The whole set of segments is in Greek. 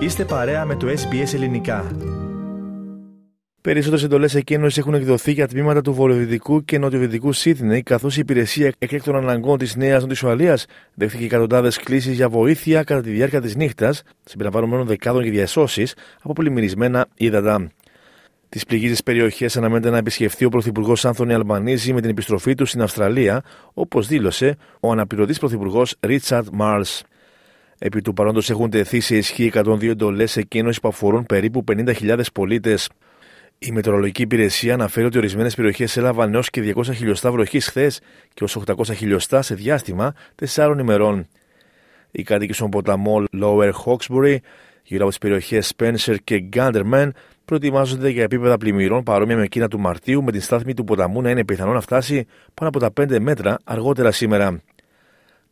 Είστε παρέα με το SBS Ελληνικά. Περισσότερες εντολές εκένωσης έχουν εκδοθεί για τμήματα του βορειοδυτικού και νοτιοδυτικού Σίδνεϊ, καθώς η υπηρεσία έκτακτων αναγκών της Νέας Νότιας Ουαλίας δέχτηκε εκατοντάδες κλήσεις για βοήθεια κατά τη διάρκεια της νύχτας, συμπεριλαμβανομένων δεκάδων για διασώσεις από πλημμυρισμένα ύδατα. Τις πληγήσεις περιοχές αναμένεται να επισκεφθεί ο Πρωθυπουργός Άνθονη Αλμπανίζη με την επιστροφή του στην Αυστραλία, όπως δήλωσε ο αναπληρωτής Πρωθυπουργός Ρίτσαρντ Μάρλς. Επί του παρόντος έχουν τεθεί σε ισχύ 102 εντολές εκένωση που αφορούν περίπου 50.000 πολίτες. Η Μετεωρολογική Υπηρεσία αναφέρει ότι ορισμένες περιοχές έλαβαν έως και 200 χιλιοστά βροχής χθες και ως 800 χιλιοστά σε διάστημα 4 ημερών. Οι κάτοικοι στον ποταμό Lower Hawkesbury, γύρω από τις περιοχές Spencer και Gunderman, προετοιμάζονται για επίπεδα πλημμυρών παρόμοια με εκείνα του Μαρτίου, με την στάθμη του ποταμού να είναι πιθανό να φτάσει πάνω από τα 5 μέτρα αργότερα σήμερα.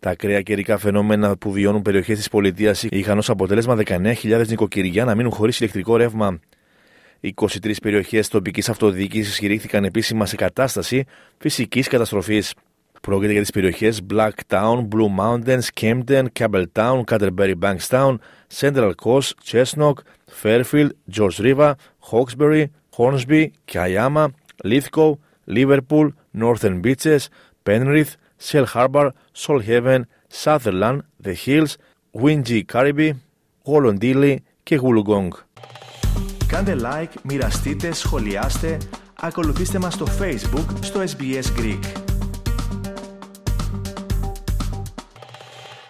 Τα ακραία καιρικά φαινόμενα που βιώνουν περιοχές της πολιτείας είχαν ως αποτέλεσμα 19.000 νοικοκυριά να μείνουν χωρίς ηλεκτρικό ρεύμα. 23 περιοχές τοπικής αυτοδιοίκησης κηρύχθηκαν επίσημα σε κατάσταση φυσικής καταστροφής. Πρόκειται για τις περιοχές Blacktown, Blue Mountains, Camden, Campbelltown, Canterbury Bankstown, Central Coast, Chesnock, Fairfield, George River, Hawkesbury, Hornsby, Kiama, Lithgow, Liverpool, Northern Beaches, Penrith, Shell Harbour, Solhaven, Sutherland, The Hills, Wingy Caribbean, Wollondilly και Wollongong. Κάντε like, μοιραστείτε, σχολιάστε, ακολουθήστε μας στο Facebook στο SBS Greek.